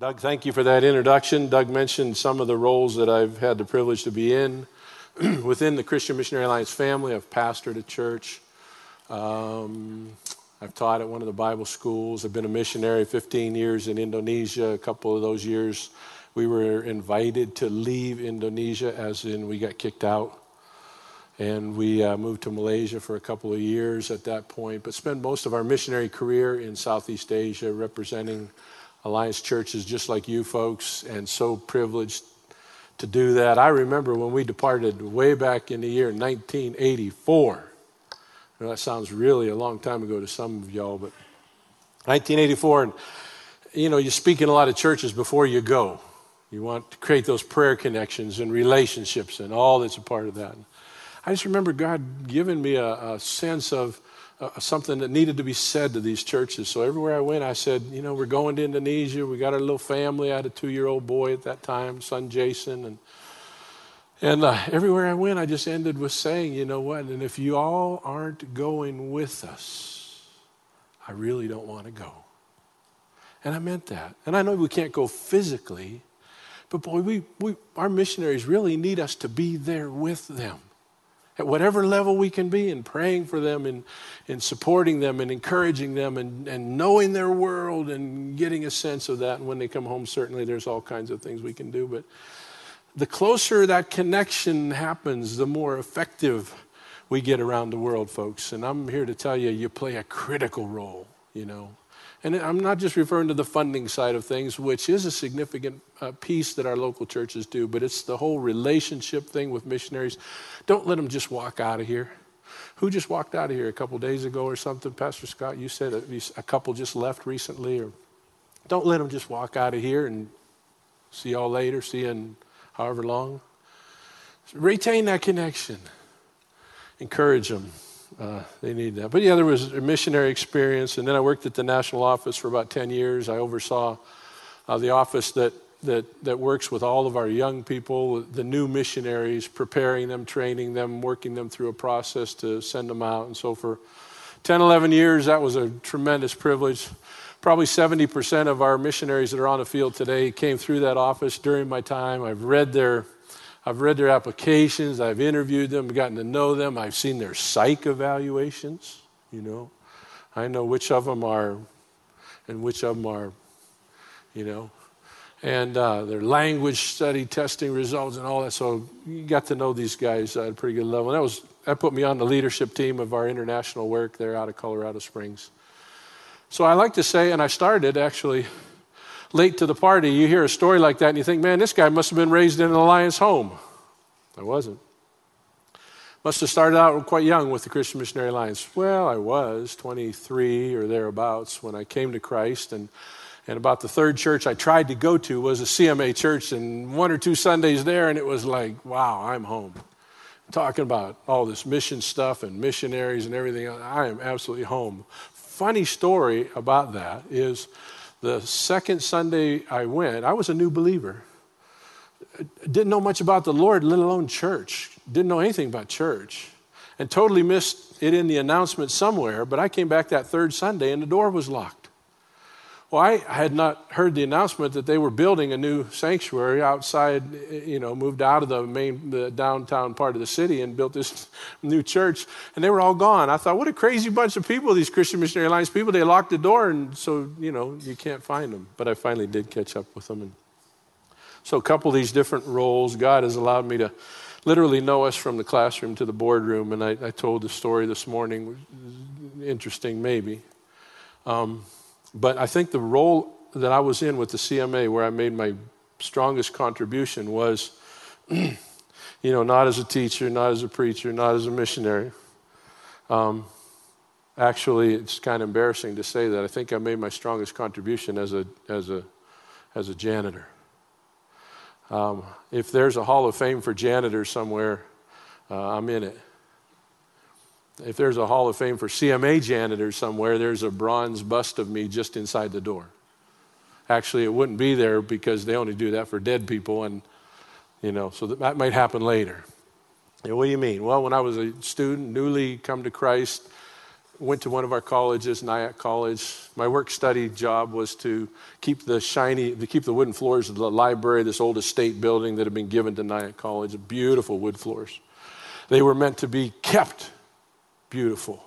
Doug, thank you for that introduction. Doug mentioned some of the roles that I've had the privilege to be in within the Christian Missionary Alliance family. I've pastored a church. Um, I've taught at one of the Bible schools. I've been a missionary 15 years in Indonesia. A couple of those years, we were invited to leave Indonesia, as in we got kicked out. And we uh, moved to Malaysia for a couple of years at that point, but spent most of our missionary career in Southeast Asia representing Alliance churches just like you folks, and so privileged to do that. I remember when we departed way back in the year 1984. Now, that sounds really a long time ago to some of y'all, but 1984, and you know, you speak in a lot of churches before you go. You want to create those prayer connections and relationships and all that's a part of that. I just remember God giving me a, a sense of uh, something that needed to be said to these churches. So everywhere I went, I said, you know, we're going to Indonesia. We got our little family. I had a two-year-old boy at that time, son Jason, and and uh, everywhere I went, I just ended with saying, you know what? And if you all aren't going with us, I really don't want to go. And I meant that. And I know we can't go physically, but boy, we, we, our missionaries really need us to be there with them at whatever level we can be in praying for them and, and supporting them and encouraging them and, and knowing their world and getting a sense of that. And when they come home, certainly there's all kinds of things we can do. But the closer that connection happens, the more effective we get around the world, folks. And I'm here to tell you, you play a critical role, you know. And I'm not just referring to the funding side of things, which is a significant uh, piece that our local churches do, but it's the whole relationship thing with missionaries. Don't let them just walk out of here. Who just walked out of here a couple days ago or something? Pastor Scott, you said a, couple just left recently. Or don't let them just walk out of here and see y'all later, see you in however long. Retain that connection. Encourage them. Uh, they need that. But yeah, there was a missionary experience, and then I worked at the national office for about 10 years. I oversaw uh, the office that, that, that works with all of our young people, the new missionaries, preparing them, training them, working them through a process to send them out. And so for 10, 11 years, that was a tremendous privilege. Probably 70% of our missionaries that are on the field today came through that office during my time. I've read their I've read their applications, I've interviewed them, gotten to know them, I've seen their psych evaluations, you know. I know which of them are and which of them are, you know, and uh, their language study testing results and all that. So you got to know these guys at a pretty good level. And that was that put me on the leadership team of our international work there out of Colorado Springs. So I like to say, and I started actually late to the party, you hear a story like that and you think, man, this guy must have been raised in an Alliance home. I wasn't. Must have started out quite young with the Christian Missionary Alliance. Well, I was 23 or thereabouts when I came to Christ. And, and about the third church I tried to go to was a CMA church, and one or two Sundays there, and it was like, wow, I'm home. Talking about all this mission stuff and missionaries and everything. I am absolutely home. Funny story about that is the second Sunday I went, I was a new believer. Didn't know much about the Lord, let alone church. Didn't know anything about church. And totally missed it in the announcement somewhere, but I came back that third Sunday and the door was locked. Well, I had not heard the announcement that they were building a new sanctuary outside, you know, moved out of the main, the downtown part of the city and built this new church, and they were all gone. I thought, what a crazy bunch of people, these Christian Missionary Alliance people. They locked the door, and so, you know, you can't find them. But I finally did catch up with them. And so, a couple of these different roles, God has allowed me to literally know us from the classroom to the boardroom. And I, I told the story this morning, interesting maybe. Um, but I think the role that I was in with the CMA, where I made my strongest contribution, was, you know, not as a teacher, not as a preacher, not as a missionary. Um, actually, it's kind of embarrassing to say that. I think I made my strongest contribution as a, as a, as a janitor. Um, if there's a Hall of Fame for janitors somewhere, uh, I'm in it if there's a Hall of Fame for CMA janitors somewhere, there's a bronze bust of me just inside the door. Actually, it wouldn't be there because they only do that for dead people, and you know, so that, might happen later. what do you mean? Well, when I was a student, newly come to Christ, went to one of our colleges, Nyack College. My work study job was to keep the shiny, to keep the wooden floors of the library, this old estate building that had been given to Nyack College, beautiful wood floors. They were meant to be kept beautiful.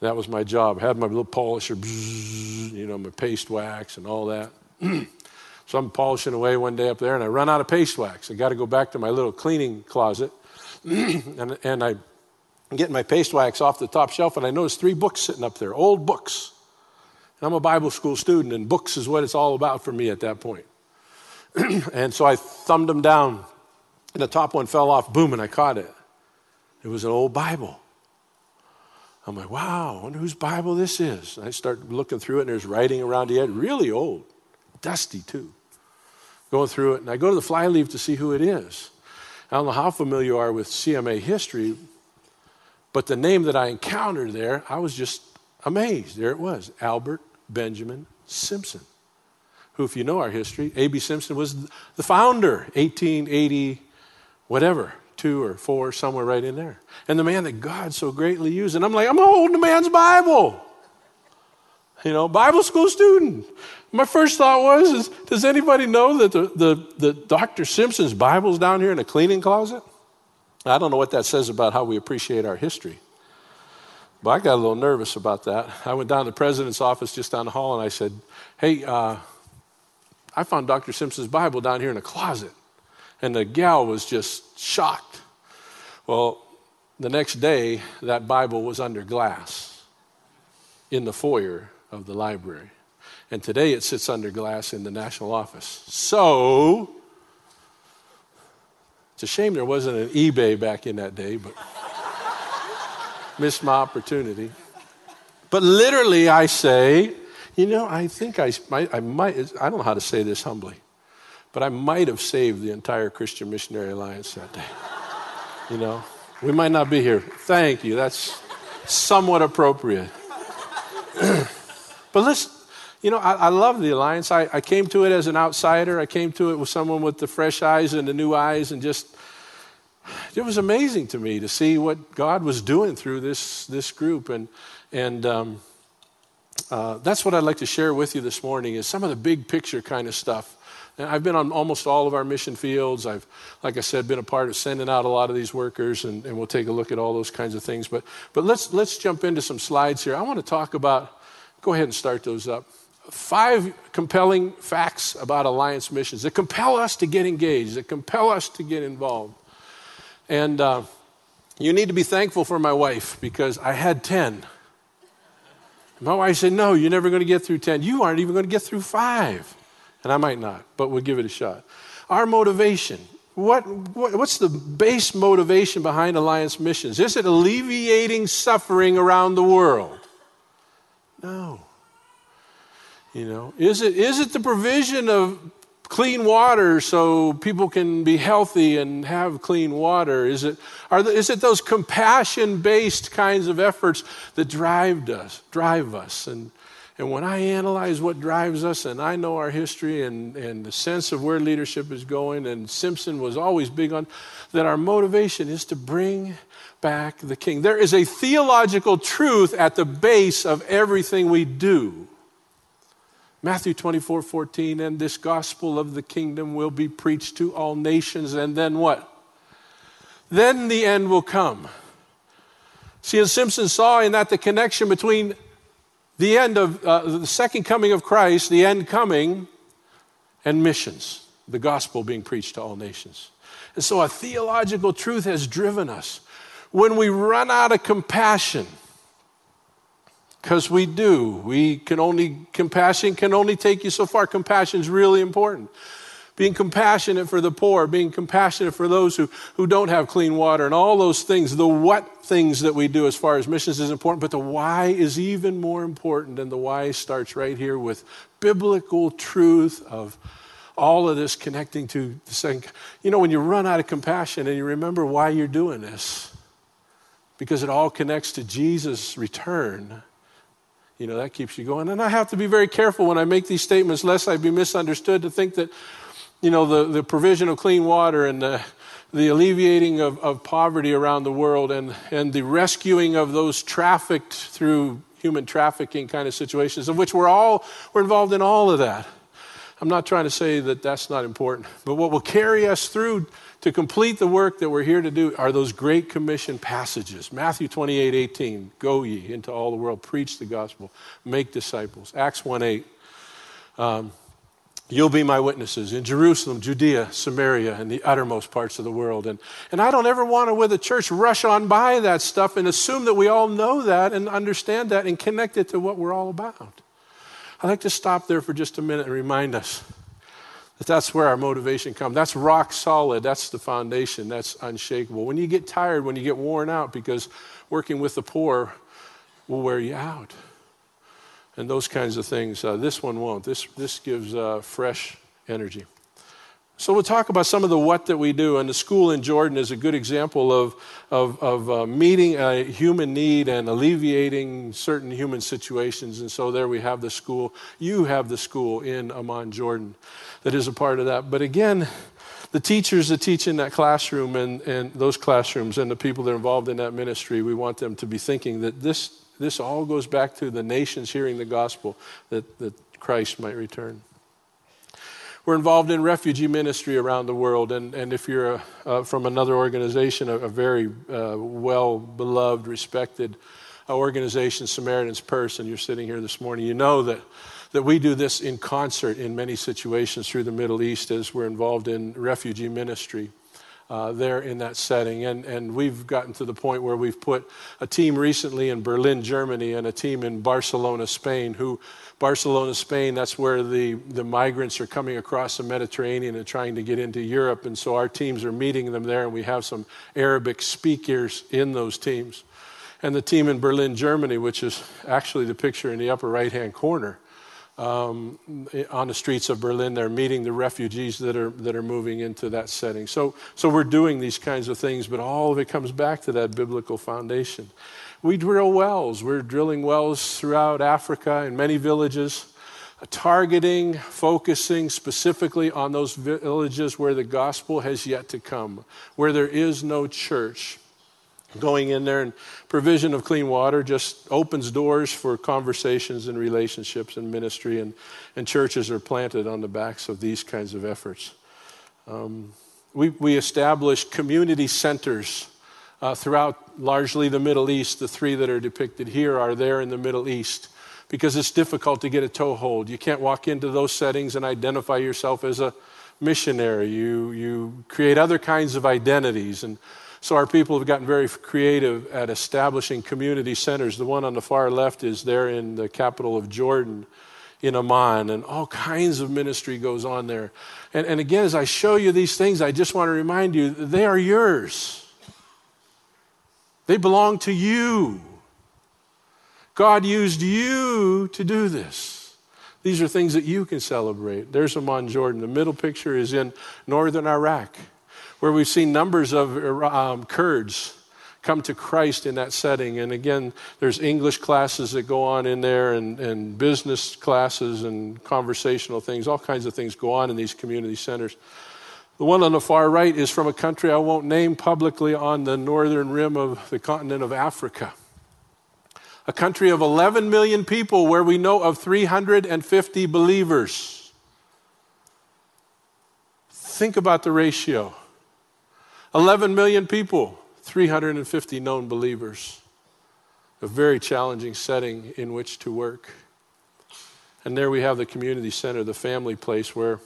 That was my job. I had my little polisher, you know, my paste wax and all that. so I'm polishing away one day up there, and I run out of paste wax. I got to go back to my little cleaning closet, and, and I get my paste wax off the top shelf, and I notice three books sitting up there, old books. And I'm a Bible school student, and books is what it's all about for me at that point. and so I thumbed them down, and the top one fell off. Boom, and I caught it. It was an old Bible. I'm like, wow, I wonder whose Bible this is. And I start looking through it, and there's writing around the edge, really old, dusty too. Going through it, and I go to the flyleaf to see who it is. I don't know how familiar you are with CMA history, but the name that I encountered there, I was just amazed. There it was Albert Benjamin Simpson, who, if you know our history, A.B. Simpson was the founder, 1880, whatever, two or four, somewhere right in there. And the man that God so greatly used. And I'm like, I'm holding the man's Bible. You know, Bible school student. My first thought was, is, does anybody know that the, the, the Dr. Simpson's Bible's down here in a cleaning closet? I don't know what that says about how we appreciate our history. But I got a little nervous about that. I went down to the president's office just down the hall and I said, Hey, uh, I found Dr. Simpson's Bible down here in a closet. And the gal was just shocked. Well, the next day, that Bible was under glass in the foyer of the library. And today it sits under glass in the national office. So, it's a shame there wasn't an eBay back in that day, but missed my opportunity. But literally, I say, you know, I think I, I might, I don't know how to say this humbly, but I might have saved the entire Christian Missionary Alliance that day. You know, we might not be here. Thank you. That's somewhat appropriate. but listen, you know, I, I love the alliance. I, I, came to it as an outsider. I came to it with someone with the fresh eyes and the new eyes, and just it was amazing to me to see what God was doing through this this group, and and um, uh, that's what I'd like to share with you this morning is some of the big picture kind of stuff. I've been on almost all of our mission fields. I've, like I said, been a part of sending out a lot of these workers, and, and we'll take a look at all those kinds of things. But but let's let's jump into some slides here. I want to talk about. Go ahead and start those up five compelling facts about Alliance missions that compel us to get engaged, that compel us to get involved. And uh, you need to be thankful for my wife because I had 10. My wife said, No, you're never going to get through 10. You aren't even going to get through five. And I might not, but we'll give it a shot. Our motivation. What, what, what's the base motivation behind Alliance missions? Is it alleviating suffering around the world? No. You know, is it, is it the provision of clean water so people can be healthy and have clean water? Is it, are the, is it those compassion based kinds of efforts that drive us, drive us? And, and when I analyze what drives us, and I know our history and, and the sense of where leadership is going, and Simpson was always big on that our motivation is to bring back the king. There is a theological truth at the base of everything we do. Matthew 24, 14, and this gospel of the kingdom will be preached to all nations, and then what? Then the end will come. See, as Simpson saw in that the connection between the end of uh, the second coming of Christ, the end coming, and missions, the gospel being preached to all nations. And so a theological truth has driven us. When we run out of compassion, because we do. We can only, compassion can only take you so far. Compassion is really important. Being compassionate for the poor, being compassionate for those who, who don't have clean water, and all those things, the what things that we do as far as missions is important, but the why is even more important. And the why starts right here with biblical truth of all of this connecting to the second. You know, when you run out of compassion and you remember why you're doing this, because it all connects to Jesus' return you know, that keeps you going. And I have to be very careful when I make these statements, lest I be misunderstood to think that, you know, the, the provision of clean water and the, the alleviating of, of poverty around the world and, and the rescuing of those trafficked through human trafficking kind of situations, of which we're all we're involved in all of that. I'm not trying to say that that's not important, but what will carry us through to complete the work that we're here to do are those great commission passages. Matthew 28 18, go ye into all the world, preach the gospel, make disciples. Acts 1 8, um, You'll be my witnesses in Jerusalem, Judea, Samaria, and the uttermost parts of the world. And, and I don't ever want to, with the church, rush on by that stuff and assume that we all know that and understand that and connect it to what we're all about. I'd like to stop there for just a minute and remind us that that's where our motivation comes. That's rock solid. That's the foundation. That's unshakable. When you get tired, when you get worn out, because working with the poor will wear you out and those kinds of things. Uh, this one won't. This, this gives uh, fresh energy. So we'll talk about some of the what that we do. And the school in Jordan is a good example of, of, of uh, meeting a human need and alleviating certain human situations. And so there we have the school. You have the school in Amman, Jordan, that is a part of that. But again, the teachers that teach in that classroom and, and those classrooms and the people that are involved in that ministry, we want them to be thinking that this this all goes back to the nations hearing the gospel that, that Christ might return. We're involved in refugee ministry around the world, and, and if you're a, uh, from another organization, a, a very uh, well beloved, respected uh, organization, Samaritan's Purse, and you're sitting here this morning, you know that, that we do this in concert in many situations through the Middle East as we're involved in refugee ministry uh, there in that setting. And, and we've gotten to the point where we've put a team recently in Berlin, Germany, and a team in Barcelona, Spain, who, Barcelona, Spain, that's where the, the migrants are coming across the Mediterranean and trying to get into Europe. And so our teams are meeting them there, and we have some Arabic speakers in those teams. And the team in Berlin, Germany, which is actually the picture in the upper right hand corner, um, on the streets of Berlin. They're meeting the refugees that are, that are moving into that setting. So, so we're doing these kinds of things, but all of it comes back to that biblical foundation. We drill wells. We're drilling wells throughout Africa in many villages, targeting, focusing specifically on those villages where the gospel has yet to come, where there is no church going in there and provision of clean water just opens doors for conversations and relationships and ministry and, and churches are planted on the backs of these kinds of efforts. Um, we, we established community centers uh, throughout largely the middle east. The three that are depicted here are there in the middle east because it's difficult to get a toehold. You can't walk into those settings and identify yourself as a missionary. You, you create other kinds of identities and so our people have gotten very creative at establishing community centers. The one on the far left is there in the capital of Jordan, in Amman, and all kinds of ministry goes on there. And, and again, as I show you these things, I just want to remind you they are yours. They belong to you. God used you to do this. These are things that you can celebrate. There's Amman, Jordan. The middle picture is in northern Iraq where we've seen numbers of um, Kurds come to Christ in that setting. And again, there's English classes that go on in there, and, and business classes, and conversational things. All kinds of things go on in these community centers. The one on the far right is from a country I won't name publicly on the northern rim of the continent of Africa. A country of 11 million people where we know of 350 believers. Think about the ratio. 11 million people, 350 known believers. A very challenging setting in which to work. And there we have the community center, the family place where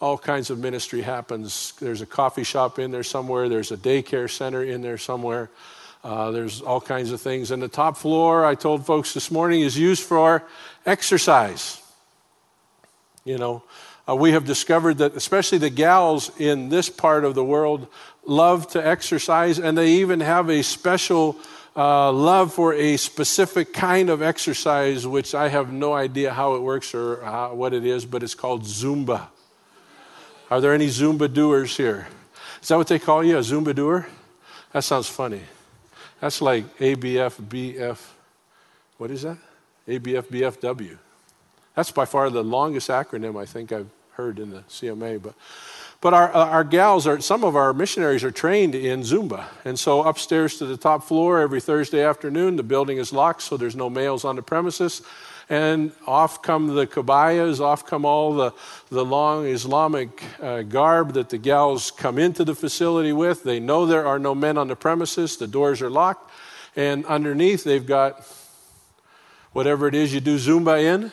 all kinds of ministry happens. There's a coffee shop in there somewhere, there's a daycare center in there somewhere. Uh, there's all kinds of things. And the top floor, I told folks this morning, is used for exercise. You know, uh, we have discovered that especially the gals in this part of the world love to exercise, and they even have a special uh, love for a specific kind of exercise, which I have no idea how it works or how, what it is, but it's called Zumba. Are there any Zumba doers here? Is that what they call you, a Zumba doer? That sounds funny. That's like ABF, BF, what is that? ABF, BFW. That's by far the longest acronym I think I've heard in the CMA. But, But our, our gals are, some of our missionaries are trained in Zumba. And so upstairs to the top floor every Thursday afternoon, the building is locked, so there's no males on the premises. And off come the kabayas, off come all the, the long Islamic uh, garb that the gals come into the facility with. They know there are no men on the premises, the doors are locked. And underneath, they've got whatever it is you do Zumba in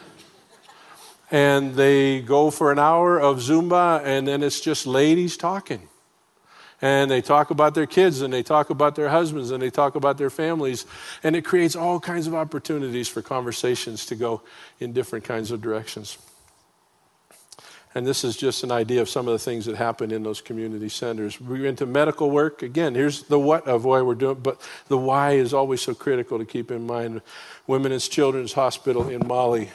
and they go for an hour of Zumba, and then it's just ladies talking. And they talk about their kids, and they talk about their husbands, and they talk about their families. And it creates all kinds of opportunities for conversations to go in different kinds of directions. And this is just an idea of some of the things that happen in those community centers. We're into medical work. Again, here's the what of why we're doing, but the why is always so critical to keep in mind. Women's Children's Hospital in Mali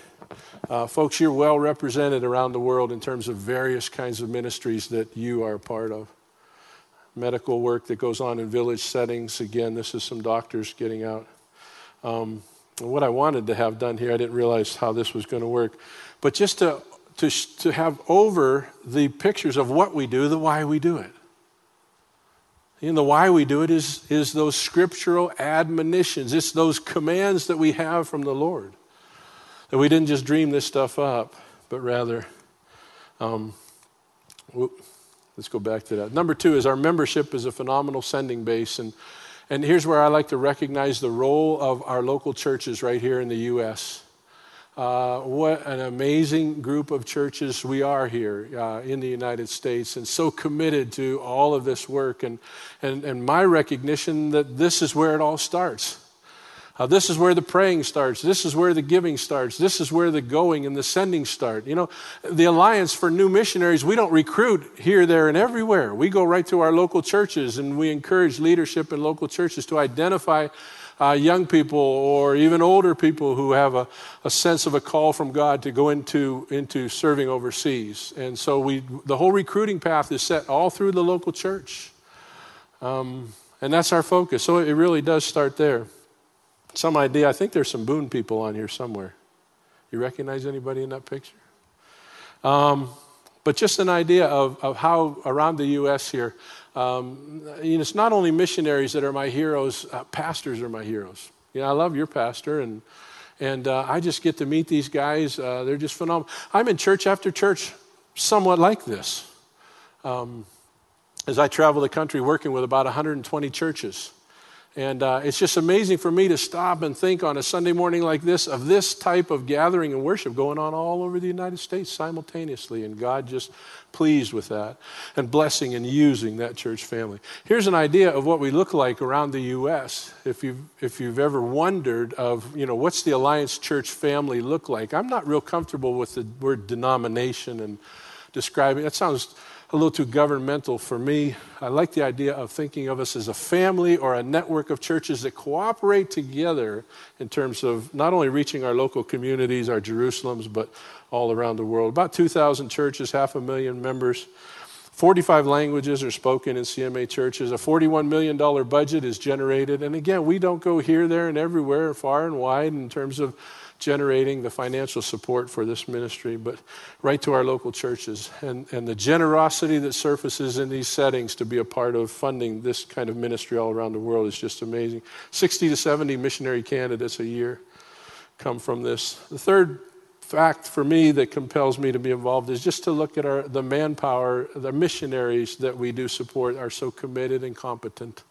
uh, folks, you're well represented around the world in terms of various kinds of ministries that you are a part of. Medical work that goes on in village settings. Again, this is some doctors getting out. Um, what I wanted to have done here, I didn't realize how this was going to work, but just to, to, to have over the pictures of what we do, the why we do it. And the why we do it is, is those scriptural admonitions. It's those commands that we have from the Lord. That we didn't just dream this stuff up, but rather, um, whoop, let's go back to that. Number two is our membership is a phenomenal sending base. And, and here's where I like to recognize the role of our local churches right here in the U.S. Uh, what an amazing group of churches we are here uh, in the United States and so committed to all of this work. And, and, and my recognition that this is where it all starts. Uh, this is where the praying starts. This is where the giving starts. This is where the going and the sending start. You know, the Alliance for New Missionaries, we don't recruit here, there, and everywhere. We go right to our local churches and we encourage leadership in local churches to identify uh, young people or even older people who have a, a sense of a call from God to go into, into serving overseas. And so we, the whole recruiting path is set all through the local church. Um, and that's our focus. So it really does start there some idea. I think there's some Boone people on here somewhere. You recognize anybody in that picture? Um, but just an idea of, of how around the U.S. here, um, you know, it's not only missionaries that are my heroes, uh, pastors are my heroes. You know, I love your pastor, and, and uh, I just get to meet these guys. Uh, they're just phenomenal. I'm in church after church, somewhat like this. Um, as I travel the country working with about 120 churches. And uh, it's just amazing for me to stop and think on a Sunday morning like this of this type of gathering and worship going on all over the United States simultaneously. And God just pleased with that and blessing and using that church family. Here's an idea of what we look like around the U.S. If you've, if you've ever wondered of, you know, what's the Alliance Church family look like? I'm not real comfortable with the word denomination and describing. That sounds a little too governmental for me. I like the idea of thinking of us as a family or a network of churches that cooperate together in terms of not only reaching our local communities, our Jerusalems, but all around the world. About 2,000 churches, half a million members. 45 languages are spoken in CMA churches. A $41 million budget is generated. And again, we don't go here, there, and everywhere, far and wide in terms of generating the financial support for this ministry, but right to our local churches. And, and the generosity that surfaces in these settings to be a part of funding this kind of ministry all around the world is just amazing. 60 to 70 missionary candidates a year come from this. The third fact for me that compels me to be involved is just to look at our, the manpower, the missionaries that we do support are so committed and competent.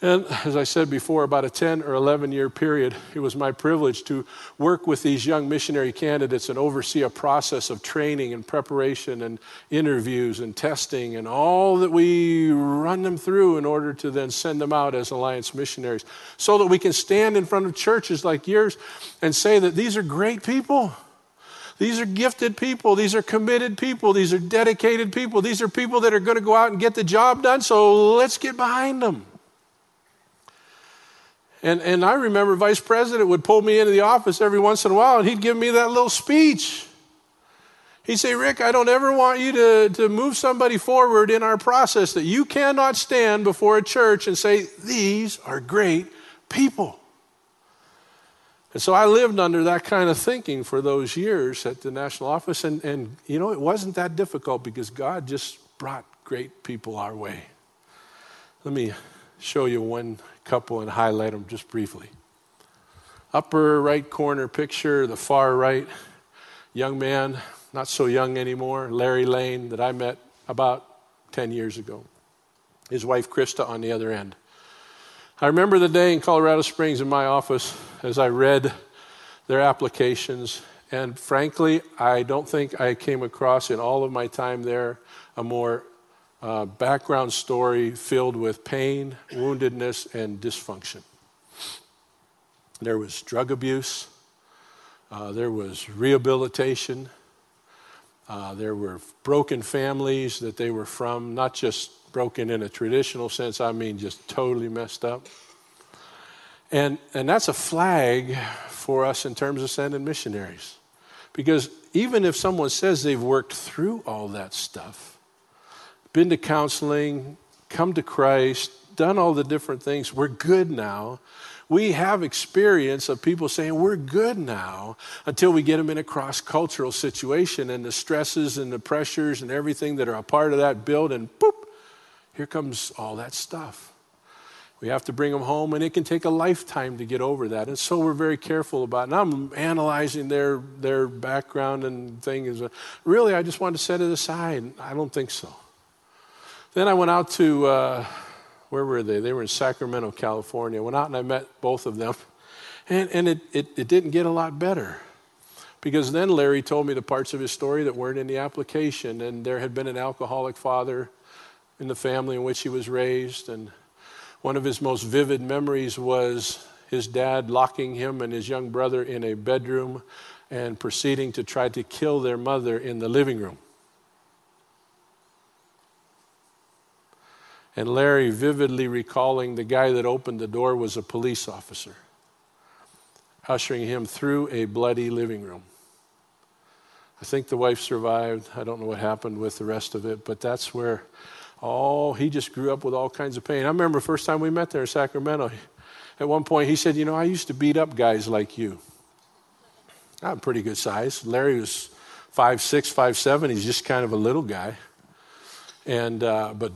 And as I said before, about a 10 or 11 year period, it was my privilege to work with these young missionary candidates and oversee a process of training and preparation and interviews and testing and all that we run them through in order to then send them out as Alliance missionaries so that we can stand in front of churches like yours and say that these are great people. These are gifted people. These are committed people. These are dedicated people. These are people that are going to go out and get the job done. So let's get behind them. And, and I remember Vice President would pull me into the office every once in a while and he'd give me that little speech. He'd say, Rick, I don't ever want you to, to move somebody forward in our process that you cannot stand before a church and say, These are great people. And so I lived under that kind of thinking for those years at the national office. And, and, you know, it wasn't that difficult because God just brought great people our way. Let me show you one couple and highlight them just briefly. Upper right corner picture, the far right, young man, not so young anymore, Larry Lane, that I met about 10 years ago. His wife, Krista, on the other end. I remember the day in Colorado Springs in my office as I read their applications, and frankly, I don't think I came across in all of my time there a more uh, background story filled with pain, woundedness, and dysfunction. There was drug abuse, uh, there was rehabilitation, uh, there were broken families that they were from, not just broken in a traditional sense, I mean just totally messed up. And, and that's a flag for us in terms of sending missionaries. Because even if someone says they've worked through all that stuff, been to counseling, come to Christ, done all the different things, we're good now. We have experience of people saying we're good now until we get them in a cross cultural situation and the stresses and the pressures and everything that are a part of that build, and boop, here comes all that stuff. We have to bring them home, and it can take a lifetime to get over that. And so we're very careful about it. And I'm analyzing their, their background and things. Really, I just want to set it aside. I don't think so. Then I went out to, uh, where were they? They were in Sacramento, California. I went out and I met both of them. And, and it, it, it didn't get a lot better. Because then Larry told me the parts of his story that weren't in the application. And there had been an alcoholic father in the family in which he was raised. And one of his most vivid memories was his dad locking him and his young brother in a bedroom and proceeding to try to kill their mother in the living room. And Larry, vividly recalling the guy that opened the door was a police officer, ushering him through a bloody living room. I think the wife survived. I don't know what happened with the rest of it, but that's where, oh, he just grew up with all kinds of pain. I remember first time we met there in Sacramento. At one point, he said, You know, I used to beat up guys like you. I'm pretty good size. Larry was five six, five seven. He's just kind of a little guy. And, uh, but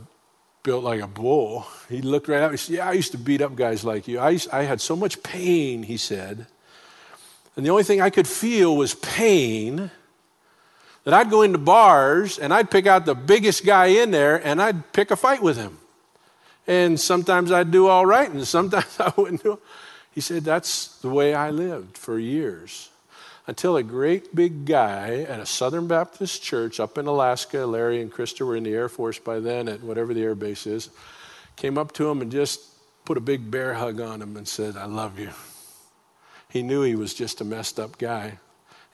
built like a bull. He looked right up. He said, Yeah, I used to beat up guys like you. I, used, I had so much pain, he said. And the only thing I could feel was pain. That I'd go into bars and I'd pick out the biggest guy in there and I'd pick a fight with him. And sometimes I'd do all right and sometimes I wouldn't do. He said, That's the way I lived for years until a great big guy at a Southern Baptist church up in Alaska, Larry and Krista were in the Air Force by then at whatever the air base is, came up to him and just put a big bear hug on him and said, I love you. He knew he was just a messed up guy,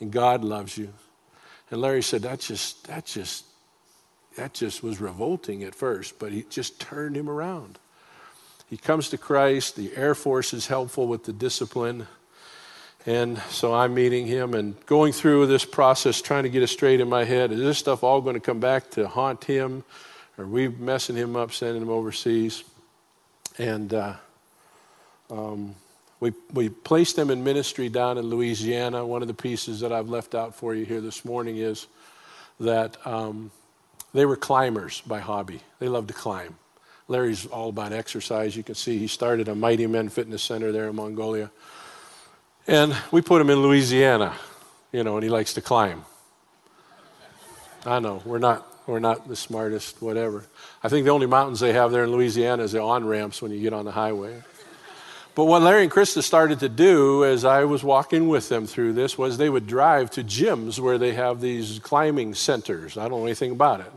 and God loves you. And Larry said, that just, that just, that just was revolting at first, but he just turned him around. He comes to Christ. The Air Force is helpful with the discipline. And so I'm meeting him and going through this process, trying to get it straight in my head. Is this stuff all going to come back to haunt him? Are we messing him up, sending him overseas? And uh, um, we, we placed them in ministry down in Louisiana. One of the pieces that I've left out for you here this morning is that um, they were climbers by hobby. They loved to climb. Larry's all about exercise. You can see he started a Mighty Men Fitness Center there in Mongolia. And we put him in Louisiana, you know, and he likes to climb. I know, we're not, we're not the smartest, whatever. I think the only mountains they have there in Louisiana is the on ramps when you get on the highway. But what Larry and Krista started to do as I was walking with them through this was they would drive to gyms where they have these climbing centers. I don't know anything about it.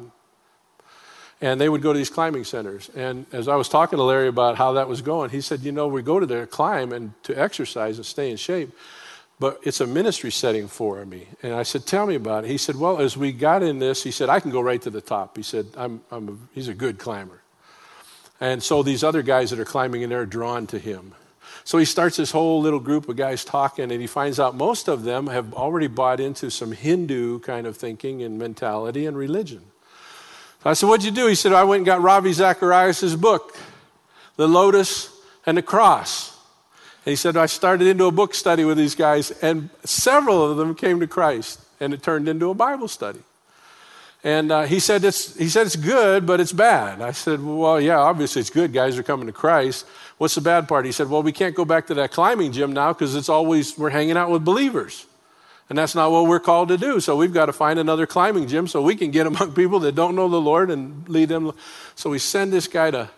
And they would go to these climbing centers. And as I was talking to Larry about how that was going, he said, You know, we go to there climb and to exercise and stay in shape, but it's a ministry setting for me. And I said, Tell me about it. He said, Well, as we got in this, he said, I can go right to the top. He said, I'm, I'm a, He's a good climber. And so these other guys that are climbing in there are drawn to him. So he starts this whole little group of guys talking, and he finds out most of them have already bought into some Hindu kind of thinking and mentality and religion. I said, What'd you do? He said, I went and got Ravi Zacharias' book, The Lotus and the Cross. And he said, I started into a book study with these guys, and several of them came to Christ, and it turned into a Bible study. And uh, he, said it's, he said, it's good, but it's bad. I said, Well, yeah, obviously it's good. Guys are coming to Christ. What's the bad part? He said, Well, we can't go back to that climbing gym now because it's always, we're hanging out with believers. And that's not what we're called to do. So we've got to find another climbing gym so we can get among people that don't know the Lord and lead them. So we send this guy to,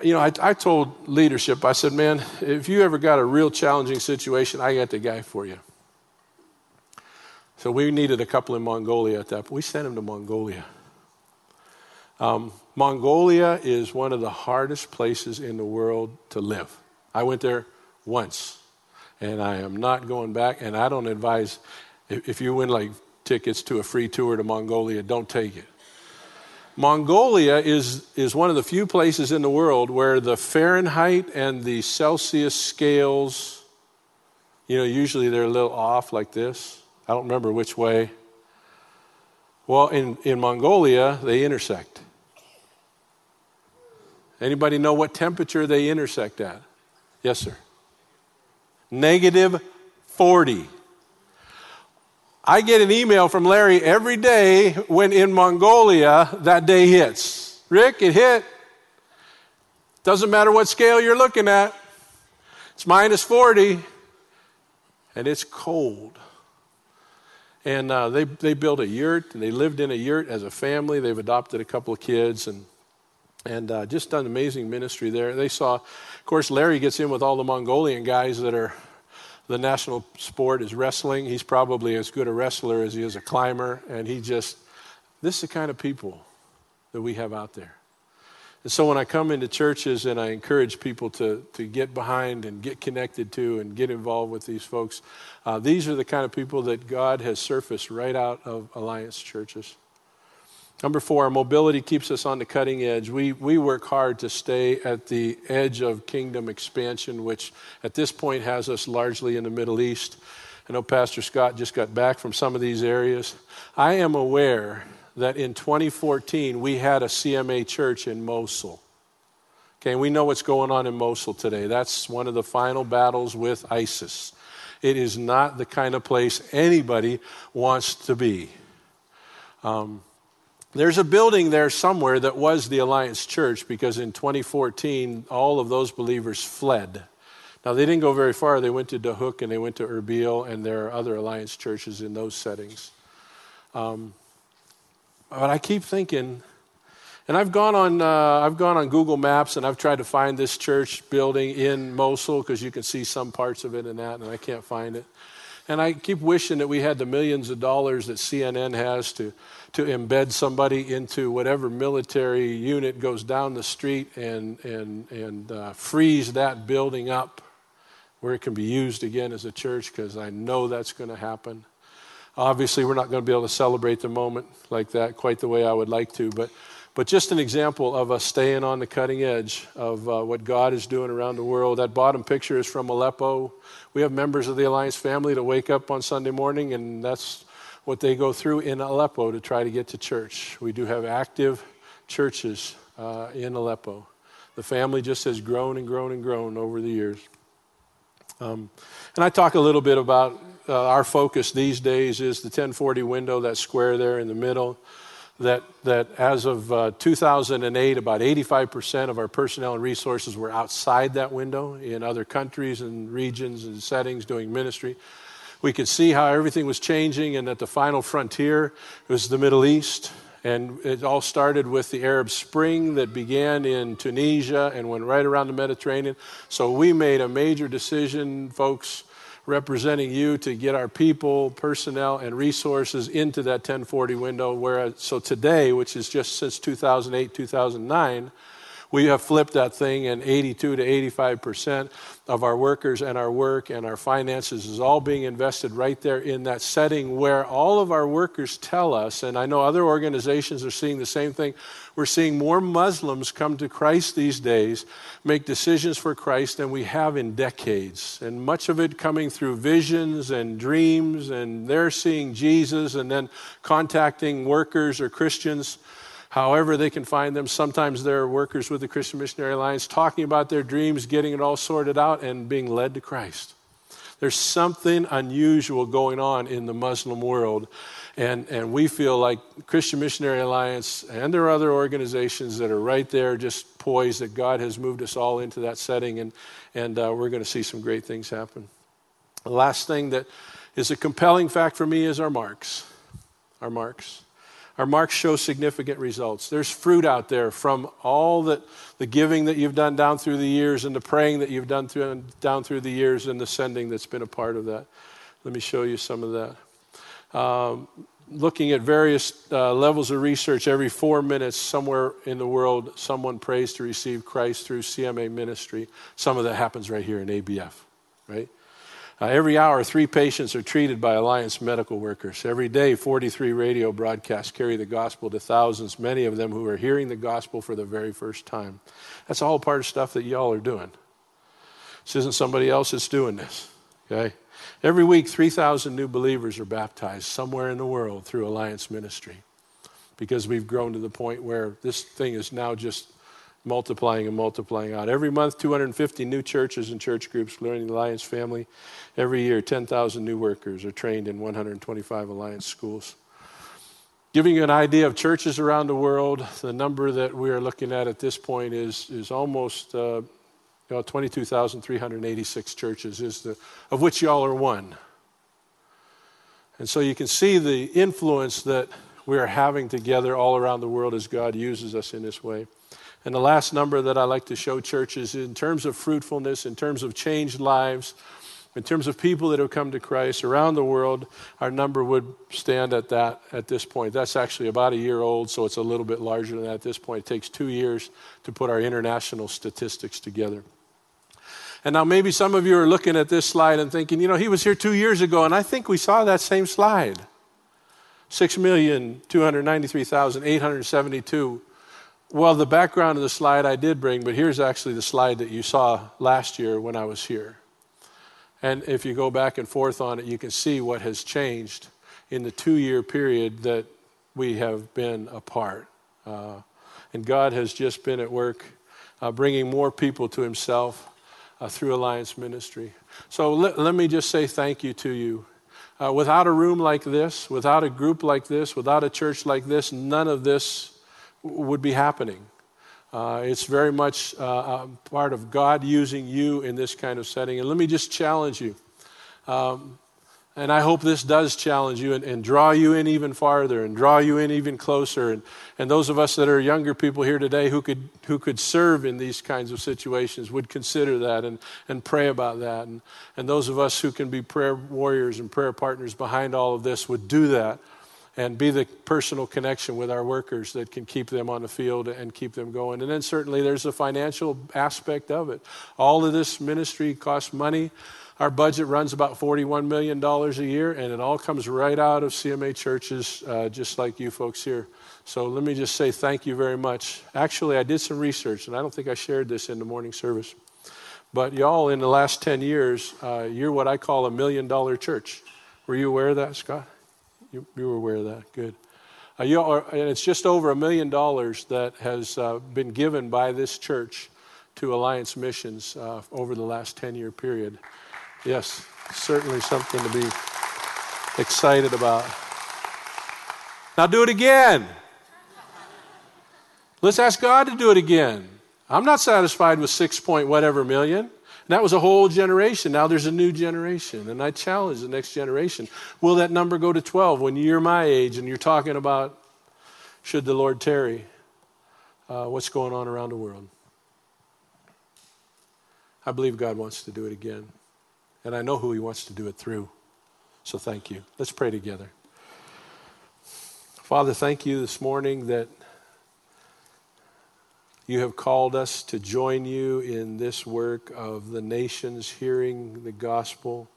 you know, I, I told leadership, I said, Man, if you ever got a real challenging situation, I got the guy for you. So we needed a couple in Mongolia at that point. We sent him to Mongolia. Um, Mongolia is one of the hardest places in the world to live. I went there once, and I am not going back. And I don't advise if you win like tickets to a free tour to Mongolia, don't take it. Mongolia is, is one of the few places in the world where the Fahrenheit and the Celsius scales, you know, usually they're a little off like this. I don't remember which way. Well, in, in Mongolia, they intersect. Anybody know what temperature they intersect at? Yes, sir. Negative 40. I get an email from Larry every day when in Mongolia that day hits. Rick, it hit. Doesn't matter what scale you're looking at, it's minus 40 and it's cold. And uh, they, they built a yurt, and they lived in a yurt as a family. They've adopted a couple of kids and, and uh, just done amazing ministry there. They saw, of course, Larry gets in with all the Mongolian guys that are, the national sport is wrestling. He's probably as good a wrestler as he is a climber. And he just, this is the kind of people that we have out there. And so when I come into churches and I encourage people to, to get behind and get connected to and get involved with these folks, uh, these are the kind of people that God has surfaced right out of Alliance churches. Number four, our mobility keeps us on the cutting edge. We, we work hard to stay at the edge of kingdom expansion, which at this point has us largely in the Middle East. I know Pastor Scott just got back from some of these areas. I am aware that in 2014 we had a CMA church in Mosul. Okay, we know what's going on in Mosul today. That's one of the final battles with ISIS. It is not the kind of place anybody wants to be. Um, there's a building there somewhere that was the Alliance Church because in 2014 all of those believers fled. Now they didn't go very far. They went to Duhok and they went to Erbil, and there are other Alliance churches in those settings. Um, but I keep thinking, and I've gone on, uh, I've gone on Google Maps and I've tried to find this church building in Mosul because you can see some parts of it in that, and I can't find it. And I keep wishing that we had the millions of dollars that CNN has to, to embed somebody into whatever military unit goes down the street and, and, and uh, freeze that building up where it can be used again as a church because I know that's going to happen. Obviously, we're not going to be able to celebrate the moment like that quite the way I would like to, but, but just an example of us staying on the cutting edge of uh, what God is doing around the world. That bottom picture is from Aleppo. We have members of the Alliance family that wake up on Sunday morning, and that's what they go through in Aleppo to try to get to church. We do have active churches uh, in Aleppo. The family just has grown and grown and grown over the years. Um, and I talk a little bit about uh, our focus these days is the 1040 window, that square there in the middle. That, that as of uh, 2008, about 85% of our personnel and resources were outside that window in other countries and regions and settings doing ministry. We could see how everything was changing, and that the final frontier was the Middle East. And it all started with the Arab Spring that began in Tunisia and went right around the Mediterranean. So we made a major decision, folks, representing you to get our people, personnel, and resources into that 1040 window. Whereas, so today, which is just since 2008, 2009, we have flipped that thing, and 82 to 85 percent of our workers and our work and our finances is all being invested right there in that setting where all of our workers tell us, and I know other organizations are seeing the same thing. We're seeing more Muslims come to Christ these days, make decisions for Christ than we have in decades. And much of it coming through visions and dreams, and they're seeing Jesus and then contacting workers or Christians however they can find them. Sometimes they're workers with the Christian Missionary Alliance talking about their dreams, getting it all sorted out, and being led to Christ. There's something unusual going on in the Muslim world. And, and we feel like Christian Missionary Alliance and there are other organizations that are right there, just poised, that God has moved us all into that setting, and, and uh, we're going to see some great things happen. The last thing that is a compelling fact for me is our marks. Our marks. Our marks show significant results. There's fruit out there from all that the giving that you've done down through the years and the praying that you've done through, down through the years and the sending that's been a part of that. Let me show you some of that. Um, looking at various uh, levels of research, every four minutes, somewhere in the world, someone prays to receive Christ through CMA ministry. Some of that happens right here in ABF, right? Uh, every hour, three patients are treated by Alliance medical workers. Every day, 43 radio broadcasts carry the gospel to thousands, many of them who are hearing the gospel for the very first time. That's all part of stuff that y'all are doing. This isn't somebody else that's doing this, okay? Every week, 3,000 new believers are baptized somewhere in the world through Alliance ministry because we've grown to the point where this thing is now just multiplying and multiplying out. Every month, 250 new churches and church groups learning the Alliance family. Every year, 10,000 new workers are trained in 125 Alliance schools. Giving you an idea of churches around the world, the number that we are looking at at this point is, is almost uh, you know, 22,386 churches, is the, of which y'all are one. And so you can see the influence that we are having together all around the world as God uses us in this way. And the last number that I like to show churches in terms of fruitfulness, in terms of changed lives, in terms of people that have come to Christ around the world, our number would stand at that at this point. That's actually about a year old, so it's a little bit larger than that at this point. It takes two years to put our international statistics together. And now maybe some of you are looking at this slide and thinking, you know, he was here two years ago, and I think we saw that same slide. 6,293,872 well, the background of the slide I did bring, but here's actually the slide that you saw last year when I was here. And if you go back and forth on it, you can see what has changed in the two year period that we have been apart. Uh, and God has just been at work uh, bringing more people to Himself uh, through Alliance Ministry. So let, me just say thank you to you. Uh, without a room like this, without a group like this, without a church like this, none of this would be happening. Uh, it's very much uh, part of God using you in this kind of setting. And let me just challenge you. Um, and I hope this does challenge you and, and, draw you in even farther and draw you in even closer. And, and those of us that are younger people here today who could, who could serve in these kinds of situations would consider that and, and pray about that. And, and those of us who can be prayer warriors and prayer partners behind all of this would do that and be the personal connection with our workers that can keep them on the field and keep them going. And then certainly there's the financial aspect of it. All of this ministry costs money. Our budget runs about $41 million a year, and it all comes right out of CMA churches, uh, just like you folks here. So let me just say thank you very much. Actually, I did some research, and I don't think I shared this in the morning service. But y'all, in the last 10 years, uh, you're what I call a million dollar church. Were you aware of that, Scott? You, you were aware of that. Good. Uh, you are, and it's just over a million dollars that has uh, been given by this church to Alliance Missions uh, over the last 10 year period. Yes, certainly something to be excited about. Now do it again. Let's ask God to do it again. I'm not satisfied with six point whatever million that was a whole generation. Now there's a new generation. And I challenge the next generation. Will that number go to 12 when you're my age and you're talking about, should the Lord tarry, uh, what's going on around the world? I believe God wants to do it again. And I know who He wants to do it through. So thank you. Let's pray together. Father, thank you this morning that you have called us to join you in this work of the nations hearing the gospel,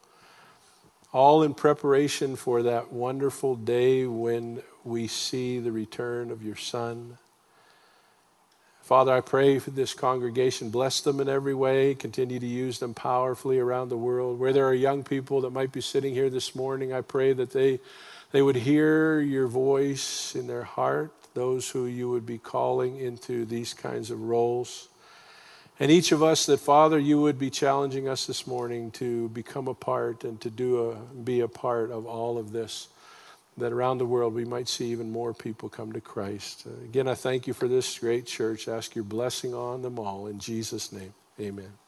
all in preparation for that wonderful day when we see the return of your Son. Father, I pray for this congregation. Bless them in every way. Continue to use them powerfully around the world. Where there are young people that might be sitting here this morning, I pray that they, they would hear your voice in their heart those who you would be calling into these kinds of roles. And each of us that, Father, you would be challenging us this morning to become a part and to do a, be a part of all of this, that around the world we might see even more people come to Christ. Again, I thank you for this great church. Ask your blessing on them all. In Jesus' name, amen.